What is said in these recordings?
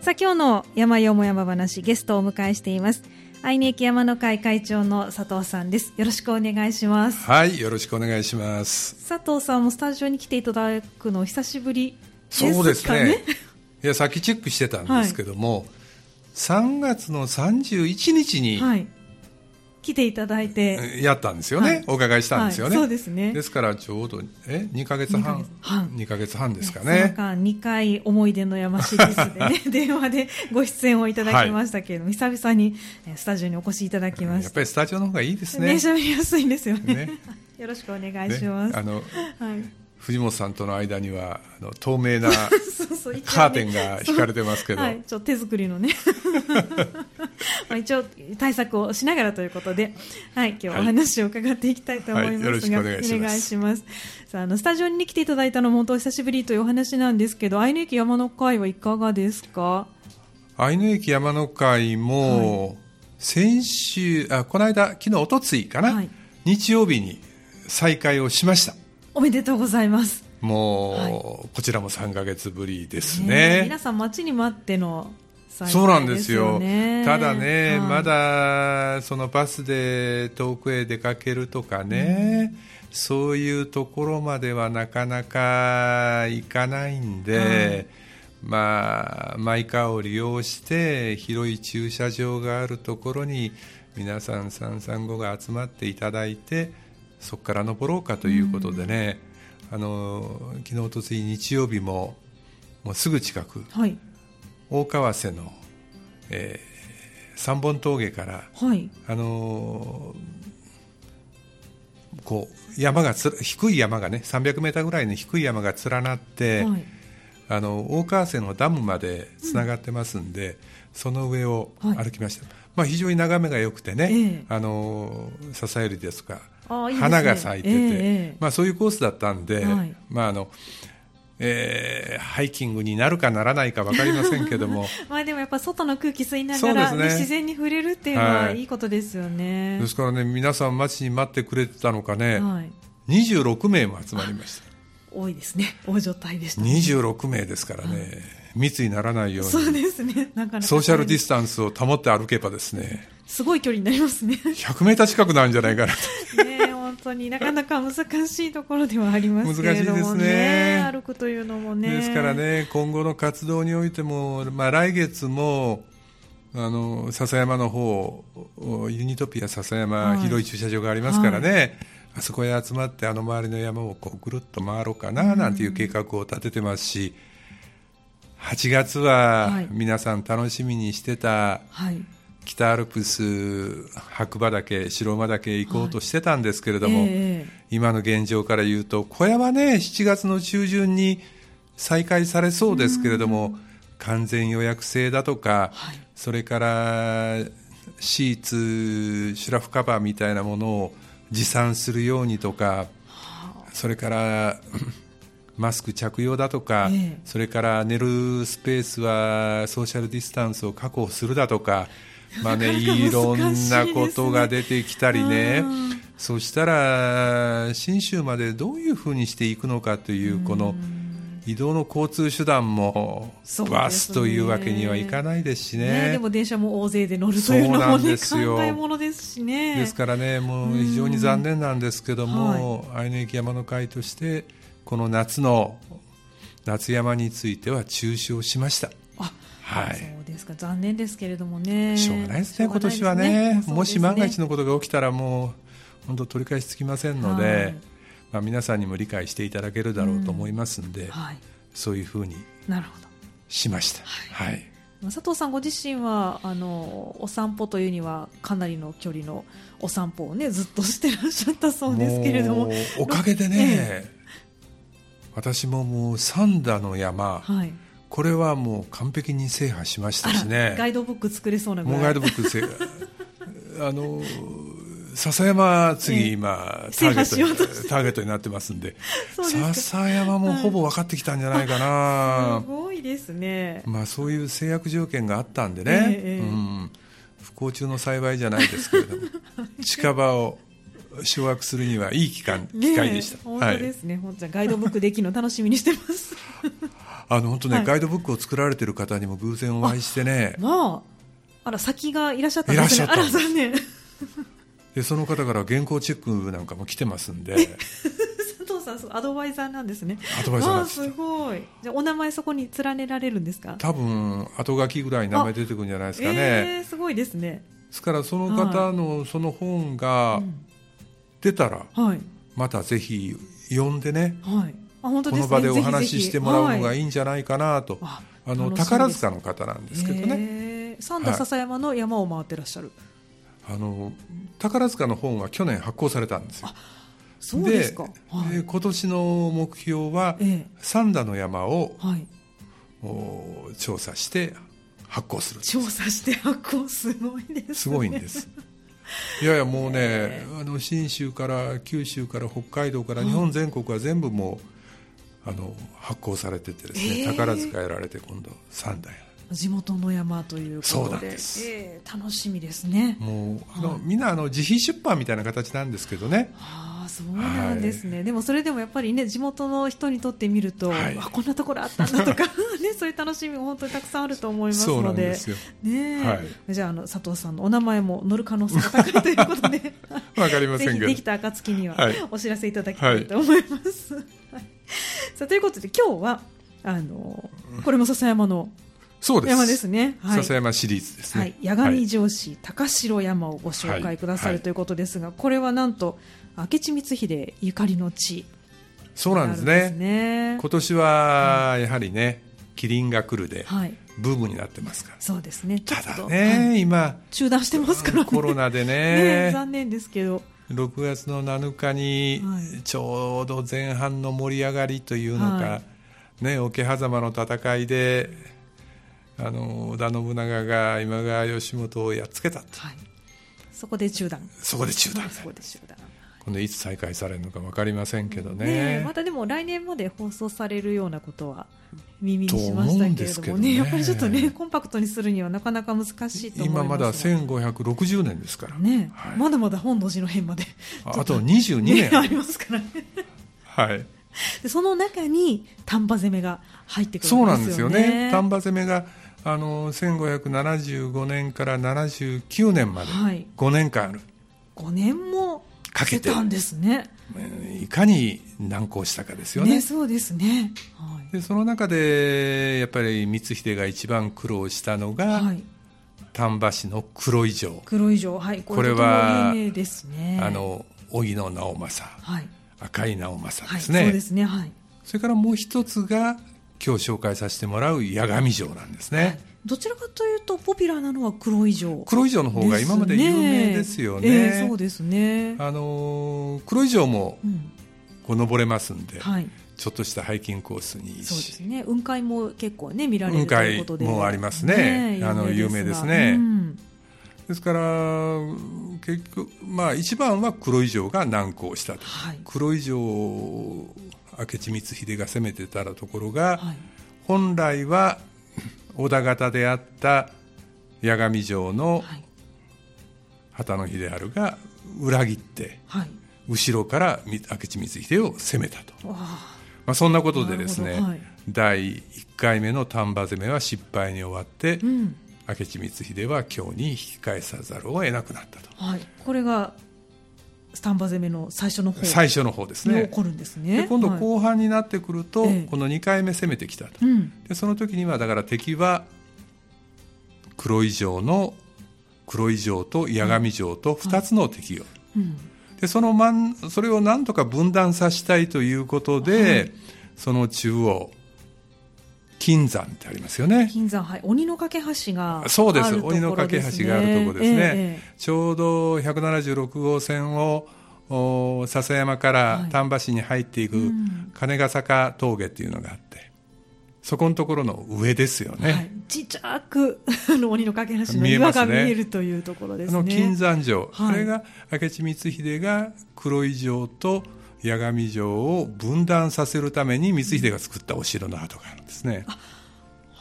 さあ今日の山よも山話ゲストをお迎えしています。愛媛駅山の会会長の佐藤さんです。よろしくお願いします。はいよろしくお願いします。佐藤さんもスタジオに来ていただくの久しぶりですかね。そうですね。いやさっきチェックしてたんですけども、はい、3月の31日に、はい来ていただいて。やったんですよね、はい、お伺いしたんですよね、はい、そうですね。ですからちょうどえ2か月半？2か月半。ですかね。その間2回思い出の山シリーズでね。電話でご出演をいただきましたけれども、はい、久々にスタジオにお越しいただきました。やっぱりスタジオの方がいいですね。喋りやすいんですよね、ね、よろしくお願いします、ね、あの、はい。藤本さんとの間にはあの透明な カーテンが引かれてますけど、はい、ちょ手作りのねまあ一応対策をしながらということで、はい、今日お話を伺っていきたいと思いますが、はいはい、お願いします。さああのスタジオに来ていただいたのも本当久しぶりというお話なんですけど愛媛駅山の会はいかがですか？愛媛駅山の会も、先週あこの間昨日おとついかな、日曜日に再開をしました。おめでとうございます。もう、はい、こちらも3か月ぶりですね。皆さん待ちに待ってのそうなんですよただね、はい、まだそのバスで遠くへ出かけるとかね、うん、そういうところまではなかなか行かないんで、はい、まあマイカーを利用して広い駐車場があるところに皆さん335が集まっていただいてそこから登ろうかということでね、うん、あの昨日おとつい日曜日ももうすぐ近く、はい、大川瀬の、えー、三本峠から、はい、あのこう山がつ低い山がね300メーターぐらいの低い山が連なって、はい、あの大川瀬のダムまでつながってますんで、うん、その上を歩きました、まあ、非常に眺めが良くてね、えー、あの笹百合ですとかいいね、花が咲いてて、えー、まあ、そういうコースだったんで、はい、まああのえー、ハイキングになるかならないか分かりませんけども。まあでもやっぱ外の空気吸いながら、ね、自然に触れるっていうのはい。いことですよね、はい、ですからね皆さん待ちに待ってくれてたのかね、はい、26名も集まりました。多いですね。大所帯でした、ね、26名ですからね、はい、密にならないように。そうですね。なかなかソーシャルディスタンスを保って歩けばですね。すごい距離になりますね。100メーター近くなるんじゃないかなと。ね本当になかなか難しいところではありますけれどもね、ね。歩くというのもね。ですからね、今後の活動においても、まあ、来月も、あの笹山の方ユニトピア笹山、広い駐車場がありますからね、はい、あそこへ集まってあの周りの山をこうぐるっと回ろうかななんていう計画を立ててますし、8月は皆さん楽しみにしてた、はい北アルプス白馬岳白馬岳行こうとしてたんですけれども、はいえー、今の現状から言うと小屋はね7月の中旬に再開されそうですけれども完全予約制だとか、はい、それからシーツシュラフカバーみたいなものを持参するようにとかそれから マスク着用だとか、えー、それから寝るスペースはソーシャルディスタンスを確保するだとかまあね、いろんなことが出てきたりね、そしたら信州までどういうふうにしていくのかというこの移動の交通手段もバスというわけにはいかないですしね、ね、でも電車も大勢で乗るというのも、ね、考えものですしね。ですからねもう非常に残念なんですけども、愛媛駅山の会としてこの夏の夏山については中止をしました。はい、ですか？残念ですけれどもね。しょうがないですね、今年はね、ね、もし万が一のことが起きたらもう本当取り返しつきませんので、はい、まあ、皆さんにも理解していただけるだろうと思いますんで、うん。はい、そういうふうにしました。はい、はい。佐藤さんご自身はあのお散歩というにはかなりの距離のお散歩をねずっとしてらっしゃったそうですけれども。おかげでね、ええ、私ももう三田の山、はいこれはもう完璧に制覇しましたしね。ガイドブック作れそうなもうガイドブック制あの笹山次今、えー、ターゲットターゲットになってますんで。笹山もほぼ分かってきたんじゃないかな、はい、すごいですね。まあそういう制約条件があったんでね、えー、うん。不幸中の幸いじゃないですけれども。近場を掌握するにはいい機関機会でした。本当ですね、はい、本当ガイドブックできるの楽しみにしてます。あの本当ね、はい、ガイドブックを作られてる方にも偶然お会いしてね。まああら先がいらっしゃったんですね。あら残念。でその方から原稿チェックなんかも来てますんで。佐藤さんアドバイザーなんですね。アドバイザーなんですすごい。じゃお名前そこに連ねられるんですか？多分後書きぐらい名前出てくるんじゃないですかね。えー、すごいですね。ですからその方のその本が出たら、はい、またぜひ読んでね、はい、この場でお話ししてもらうのがいいんじゃないかなと、はい、あの宝塚の方なんですけどね。三田笹山の山を回ってらっしゃる、あの宝塚の本は去年発行されたんですよ。そうですか、はい、今年の目標は、ええ、三田の山を、はい、調査して発行する調査して発行すごいです、ね、すごいんです。いやいやもうね、えー、あの信州から九州から北海道から日本全国は全部もうあの発行されててですね、えー、宝塚やられて今度三代。地元の山ということで。えー、楽しみですね。もうあの、はい、みんなあの自費出版みたいな形なんですけどね、はあそうなんですね、はい、でもそれでもやっぱりね地元の人にとってみると、はい、あこんなところあったんだとか ねそういう楽しみも本当にたくさんあると思いますので。ね、はい、じゃああの佐藤さんのお名前も載る可能性が高いということで。わかりませんけど。できた暁にはお知らせいただきたいと思います、さあということで今日はあのこれも笹山のそうです。山ですね。はい、笹山シリーズですね。はい、八神城市、高城山をご紹介くださる、ということですが、これはなんと明智光秀ゆかりの地、そうなんですね。ね今年はやはりね、キリンが来るで、はい、ブームになってますから。そうですね。ただね、今中断してますから、ね、コロナでね ね、残念ですけど。6月の7日にちょうど前半の盛り上がりというのか、はい、ね、桶狭間の戦いであの織田信長が今川義元をやっつけたと、はい、そこで中断。そこで中断。そこで中断今度いつ再開されるのか分かりませんけどね。ねまたでも来年まで放送されるようなことは耳にしましたけれどもね、ね、やっぱりちょっとねコンパクトにするにはなかなか難しいと思います今まだ1560年ですから。ね、はい、まだまだ本能寺の変まで。あと22年、ね、ありますからね。はい。でその中に丹波攻めが入ってくるんですよね。そうなんですよね。丹波攻めがあの1575年から79年まで。5年間ある、はい、5年もかけたんですね。いかに難航したかですよね、ね、そうですね、はい、でその中でやっぱり光秀が一番苦労したのが、はい、丹波市の黒井城。黒井城。はいこれはあの荻野直政、はい、赤井直政ですね、はい、そうですね。はい。それからもう一つが今日紹介させてもらう八神城なんですね、はい、どちらかというとポピュラーなのは黒い城黒い城の方が今まで有名ですよね、ねえー、そうですね。あの黒い城もこう登れますんで、うんはい、ちょっとしたハイキングコースにいいしそうですね。雲海も結構ね見られるということで。雲海もありますね、ね、あの有名ですね、うん、ですから結局まあ一番は黒い城が難航したと、はい、黒い城明智光秀が攻めてたところが、はい、本来は織田方であった八神城の旗の秀治が裏切って、はい、後ろから明智光秀を攻めたと、まあ、そんなことでですね、はい、第1回目の丹波攻めは失敗に終わって、うん、明智光秀は京に引き返さざるを得なくなったと。はい、これがスタンバ攻めの最初の方。最初の方ですね。起こるんですね。今度後半になってくると、はい、この2回目攻めてきたと、うん、でその時にはだから敵は黒井城の黒井城と八神城と2つの敵を、はい。うん、でそのまんそれをなんとか分断させたいということで、はい、その中央金山ってありますよね。金山、はい。鬼の架橋が、ね、そうです。鬼の架橋があるところですね。えー、ちょうど176号線を、お笹山から丹波市に入っていく金ヶ坂峠っていうのがあって、そこのところの上ですよね。はい、ちっちゃく 鬼の架橋の岩が見えるというところですね。あの金山城、はい、これが明智光秀が黒井城と八神城を分断させるために光秀が作ったお城の跡があるんですね。あ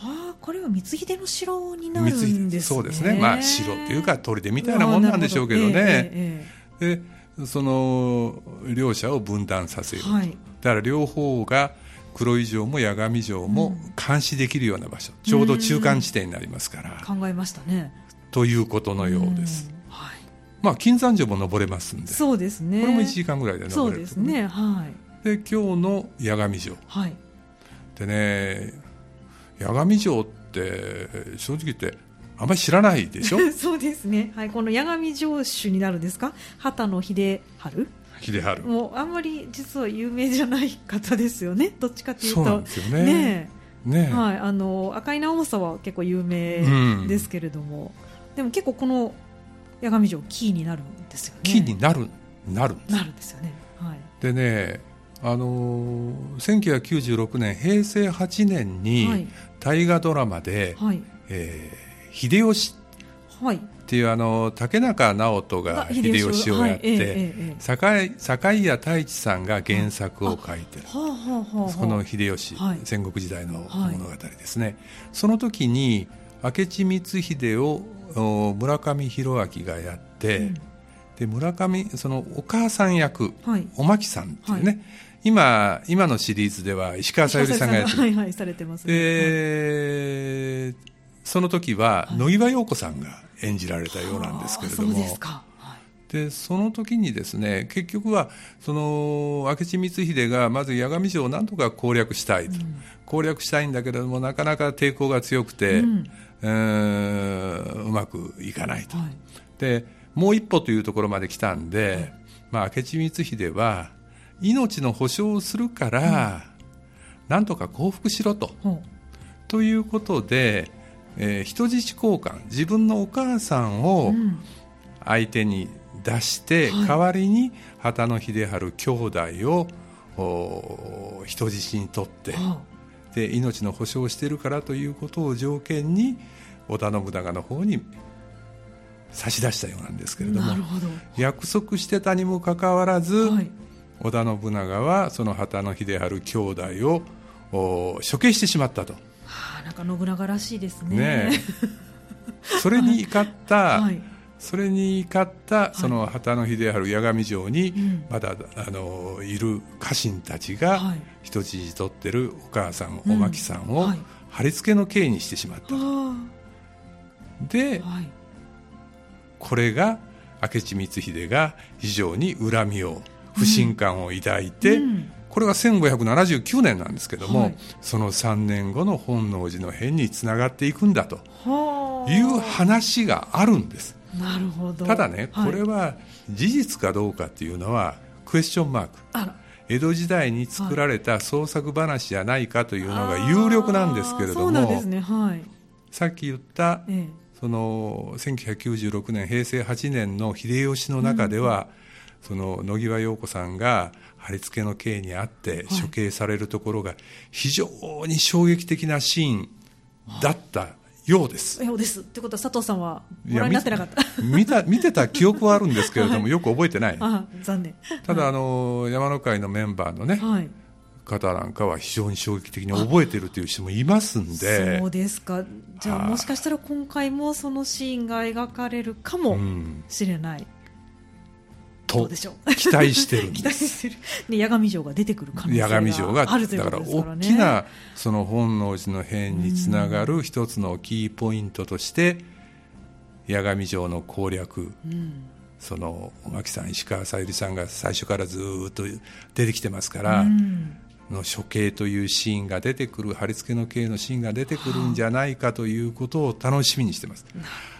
あこれは光秀の城になるんですね。そうですね。まあ城っていうか砦みたいなもんなんでしょうけどね。えーえー、でその両者を分断させる、はい、だから両方が黒井城も八神城も監視できるような場所、ちょうど中間地点になりますから。考えましたね。ということのようです。はい、まあ金山城も登れますんで。そうですね。これも1時間ぐらいで登れる、そうですね。はい。で今日の八神城。はい。でね八神城って正直言ってあんまり知らないでしょ？そうですね、はい、この八神城主になるんですか？畑野秀治秀治もうあんまり実は有名じゃない方ですよね。どっちかというと。そうなんですよね。ねねはい、あの赤い直さは結構有名ですけれども、うん、でも結構この八神城キーになるんですよね。キーになるなるなるんですよね、はい、でねあの1996年平成8年に大河ドラマで、はい。えー、秀吉っていう、あの竹中直人が秀吉をやって、はいえー、坂井谷太一さんが原作を書いてる、その秀吉、はい、戦国時代の物語ですね、はい、その時に明智光秀を村上弘明がやって、うん、で村上そのお母さん役、はい、おまきさんっていうね、今今のシリーズでは石川さゆりさんがやってる。はいはいされてます、ね、で、その時は野岩陽子さんが演じられたようなんですけれども、でその時にですね結局はその明智光秀がまず八神城をなんとか攻略したいと、うん、攻略したいんだけれどもなかなか抵抗が強くて、うん、うまくいかないと、はい、でもう一歩というところまで来たんで、はい、まあ、明智光秀は命の保証をするから、うん、なんとか降伏しろと。ということで、えー、人質交換自分のお母さんを相手に出して、うん、代わりに旗野秀治兄弟を人質にとって、で命の保証をしているからということを条件に織田信長の方に差し出したようなんですけれども約束してたにもかかわらず、はい、織田信長はその旗野秀治兄弟を処刑してしまったと。はあ、なんか信長らしいですね。ね それに怒った、はい、それに怒ったその旗野秀治八神城にまだ、あのいる家臣たちが人質取ってるお母さん、おまきさんを貼り付けの刑にしてしまった。で、これが明智光秀が非常に恨みを不信感を抱いて、うん、これが1579年なんですけども、はい、その3年後の本能寺の変につながっていくんだという話があるんです。なるほど。ただね、これは事実かどうかっていうのはクエスチョンマーク。江戸時代に作られた創作話じゃないかというのが有力なんですけれども、ね。はい、さっき言った、ええ、その1996年平成8年の秀吉の中では、うんその野際陽子さんが貼り付けの刑にあって処刑されるところが非常に衝撃的なシーンだったようです。ようです。ってことは佐藤さんはご覧になってなかった？見た見てた記憶はあるんですけれども、よく覚えてない。あ残念。ただ、あの山の会のメンバーのね、はい、方なんかは非常に衝撃的に覚えてるという人もいますんで。そうですか。じゃあもしかしたら今回もそのシーンが描かれるかもしれない、うんと期待してるんです。してる。で、八神城が出てくる可能性があるということですからね。だから大きなその本能寺の変につながる一つのキーポイントとして、八神城の攻略、うん、そのおまきさん、石川さゆりさんが最初からずっと出てきてますから、うん、の処刑というシーンが出てくる、貼り付けの刑のシーンが出てくるんじゃないかということを楽しみにしてます。あ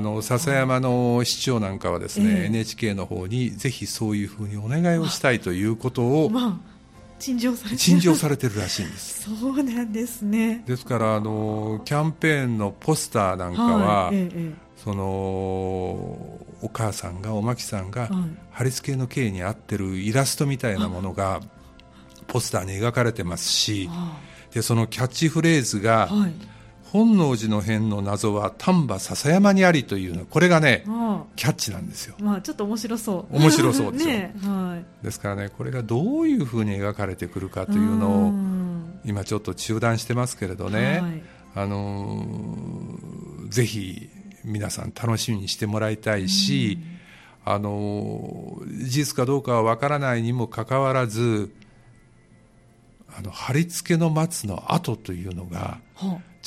の笹山の市長なんかはですね、えー、NHK の方にぜひそういうふうにお願いをしたいということを、まあ陳情されて陳情されてるらしいんです。そうなんですね。ですからあのキャンペーンのポスターなんかは、はいええ、そのお母さんがおまきさんが、貼り付けの刑に合ってるイラストみたいなものがポスターに描かれてますし、でそのキャッチフレーズが、はい本能寺の変の謎は丹波篠山にありというの。これがねキャッチなんですよ。まあちょっと面白そう。面白そうですよ。ねはい、ですからねこれがどういうふうに描かれてくるかというのを今ちょっと中断してますけれどね、はい、あのぜひ皆さん楽しみにしてもらいたいし、あの事実かどうかはわからないにもかかわらずあの貼り付けの松の跡というのが、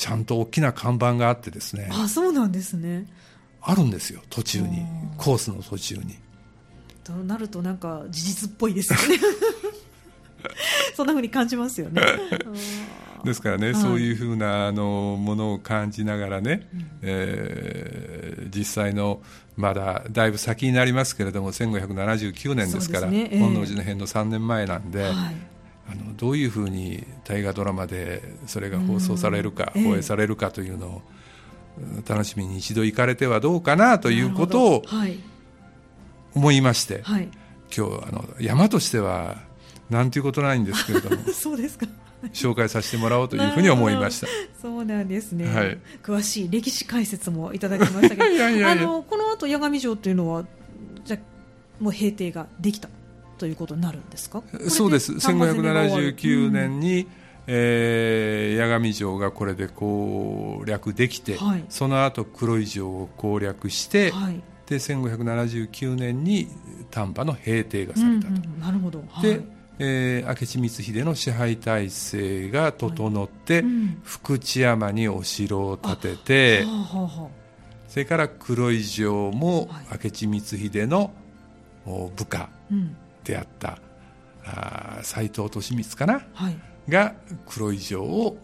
ちゃんと大きな看板があってですね。あそうなんですね。あるんですよ途中に。コースの途中に。となるとなんか事実っぽいですよね。そんなふうに感じますよね。ですからね、はい、そういうふうなあのものを感じながらね、うん、えー、実際のまだだいぶ先になりますけれども1579年ですから、ね。えー、本能寺の変の3年前なんで、はい、あのどういうふうに大河ドラマでそれが放送されるか、放映されるかというのを、楽しみに一度行かれてはどうかなということを思いまして、はい、今日あの山としてはなんていうことないんですけれども そうですか。紹介させてもらおうというふうに思いました。そうなんですね、はい、詳しい歴史解説もいただきましたけど あのこの後八神城というのはじゃもう閉廷ができたということになるんですか？そうです。1579年に、うんえー、八神城がこれで攻略できて、はい、その後黒井城を攻略して、はい、で1579年に丹波の平定がされたと。うんうん、なるほど、はい、でえー、明智光秀の支配体制が整って、はいうん、福知山にお城を建てて、はあはあ、それから黒井城も明智光秀の部下であった、斎藤利光かな、はい。が黒井城を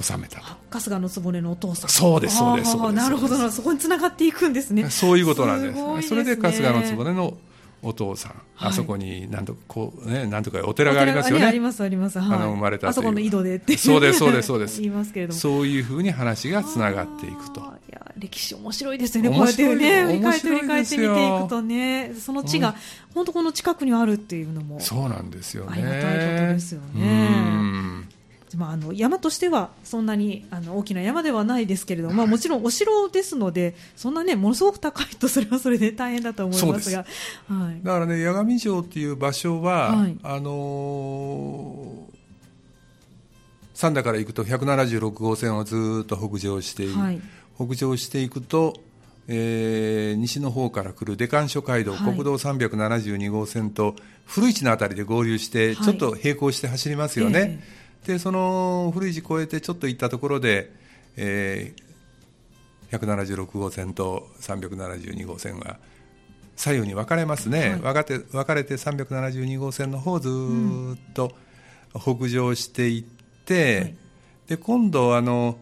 治めたと。春日の局のお父さん。そうですそうですなるほどそこにつながっていくんですね。そういうことなんです、ね、それで春日の局のお父さん、はい、あそこになんとこうねなんとかお寺がありますよね。ありますあります。はい、あの生まれたあそこの井戸でってそうですそうですそうです。言いますけれども。そういうふうに話がつながっていくと。いや歴史面白いですよね。こうやってね振り返って振り返って見ていくとね、その地が、うん、本当この近くにあるっていうのもそうなんですよね。ありがたいことですよね。まあ、あの山としてはそんなにあの大きな山ではないですけれども、まあ、もちろんお城ですのでそんなねものすごく高いとそれはそれで 大変だと思いますがはい、だからね八神城っていう場所は、はい、あのー、三田から行くと176号線をずっと北上してはい、北上していくとえー、西の方から来るデカン諸街道、はい、国道372号線と古市の辺りで合流して、ちょっと並行して走りますよね。えーでその古い字越えてちょっと行ったところで、えー、176号線と372号線は左右に分かれますね、はい、分かって分かれて372号線の方ずっと北上していって、うんはい、で今度あの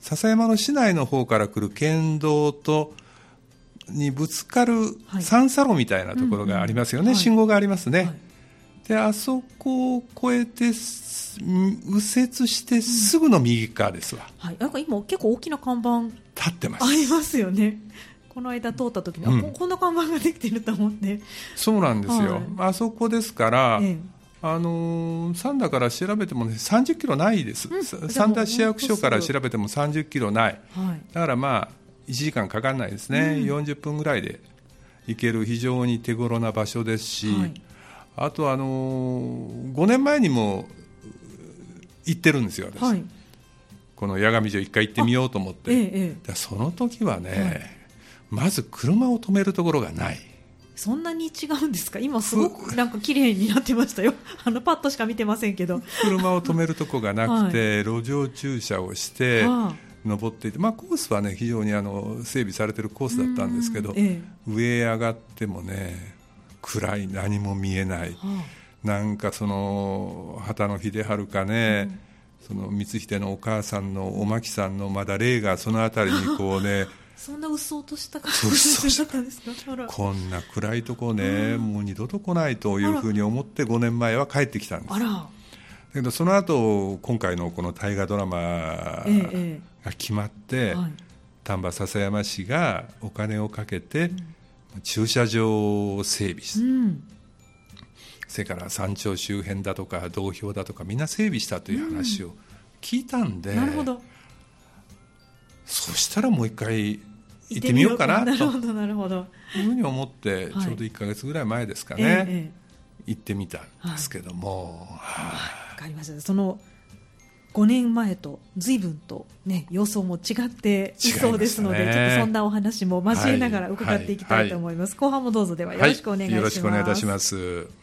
笹山の市内の方から来る県道とにぶつかる三差路みたいなところがありますよね、はい。信号がありますね、であそこを越えて右折してすぐの右側ですわ、うん、はい、なんか今結構大きな看板立ってます。ありますよね。この間通った時に、うん、こんな看板ができてると思って。そうなんですよ、はい、あそこですから、ええ。あのー、三田から調べても、ね、30キロないです、うん、三田市役所から調べても30キロない、はい、だからまあ1時間かかんないですね、うん、40分ぐらいで行ける非常に手頃な場所ですし、はい、あと、あのー、5年前にも行ってるんですよ、私、はい、この八神城一回行ってみようと思って、ええ、その時はね、はい、まず車を止めるところがない。そんなに違うんですか？今すごくなんか綺麗になってましたよ。あのパッとしか見てませんけど。車を止めるとこがなくて、はい、路上駐車をして、登っていて、まあ、コースはね非常にあの整備されてるコースだったんですけど、ええ、上へ上がってもね暗い何も見えない、はあなんかその旗野秀治かね、うん、その光秀のお母さんのおまきさんのまだ霊がその辺りにこうね そんなうっそうとした感じだったんですか？こんな暗いとこね、うん、もう二度と来ないというふうに思って5年前は帰ってきたんです。だけどその後今回のこの大河ドラマが決まって、ええはい、丹波篠山市がお金をかけて駐車場を整備して、うん。それから山頂周辺だとか道標だとかみんな整備したという話を聞いたんで、うん、なるほど。そしたらもう一回行ってみようかなとな。るほどなるほど。いうふうに思ってちょうど1か月ぐらい前ですかね、はいええ、行ってみたんですけども、はい、分かりました。その5年前と随分と、ね、様相も違っていそうですので、ね、ちょっとそんなお話も交えながら伺っていきたいと思います、はい。はい、後半もどうぞではよろしくお願いします、よろしくお願いいたします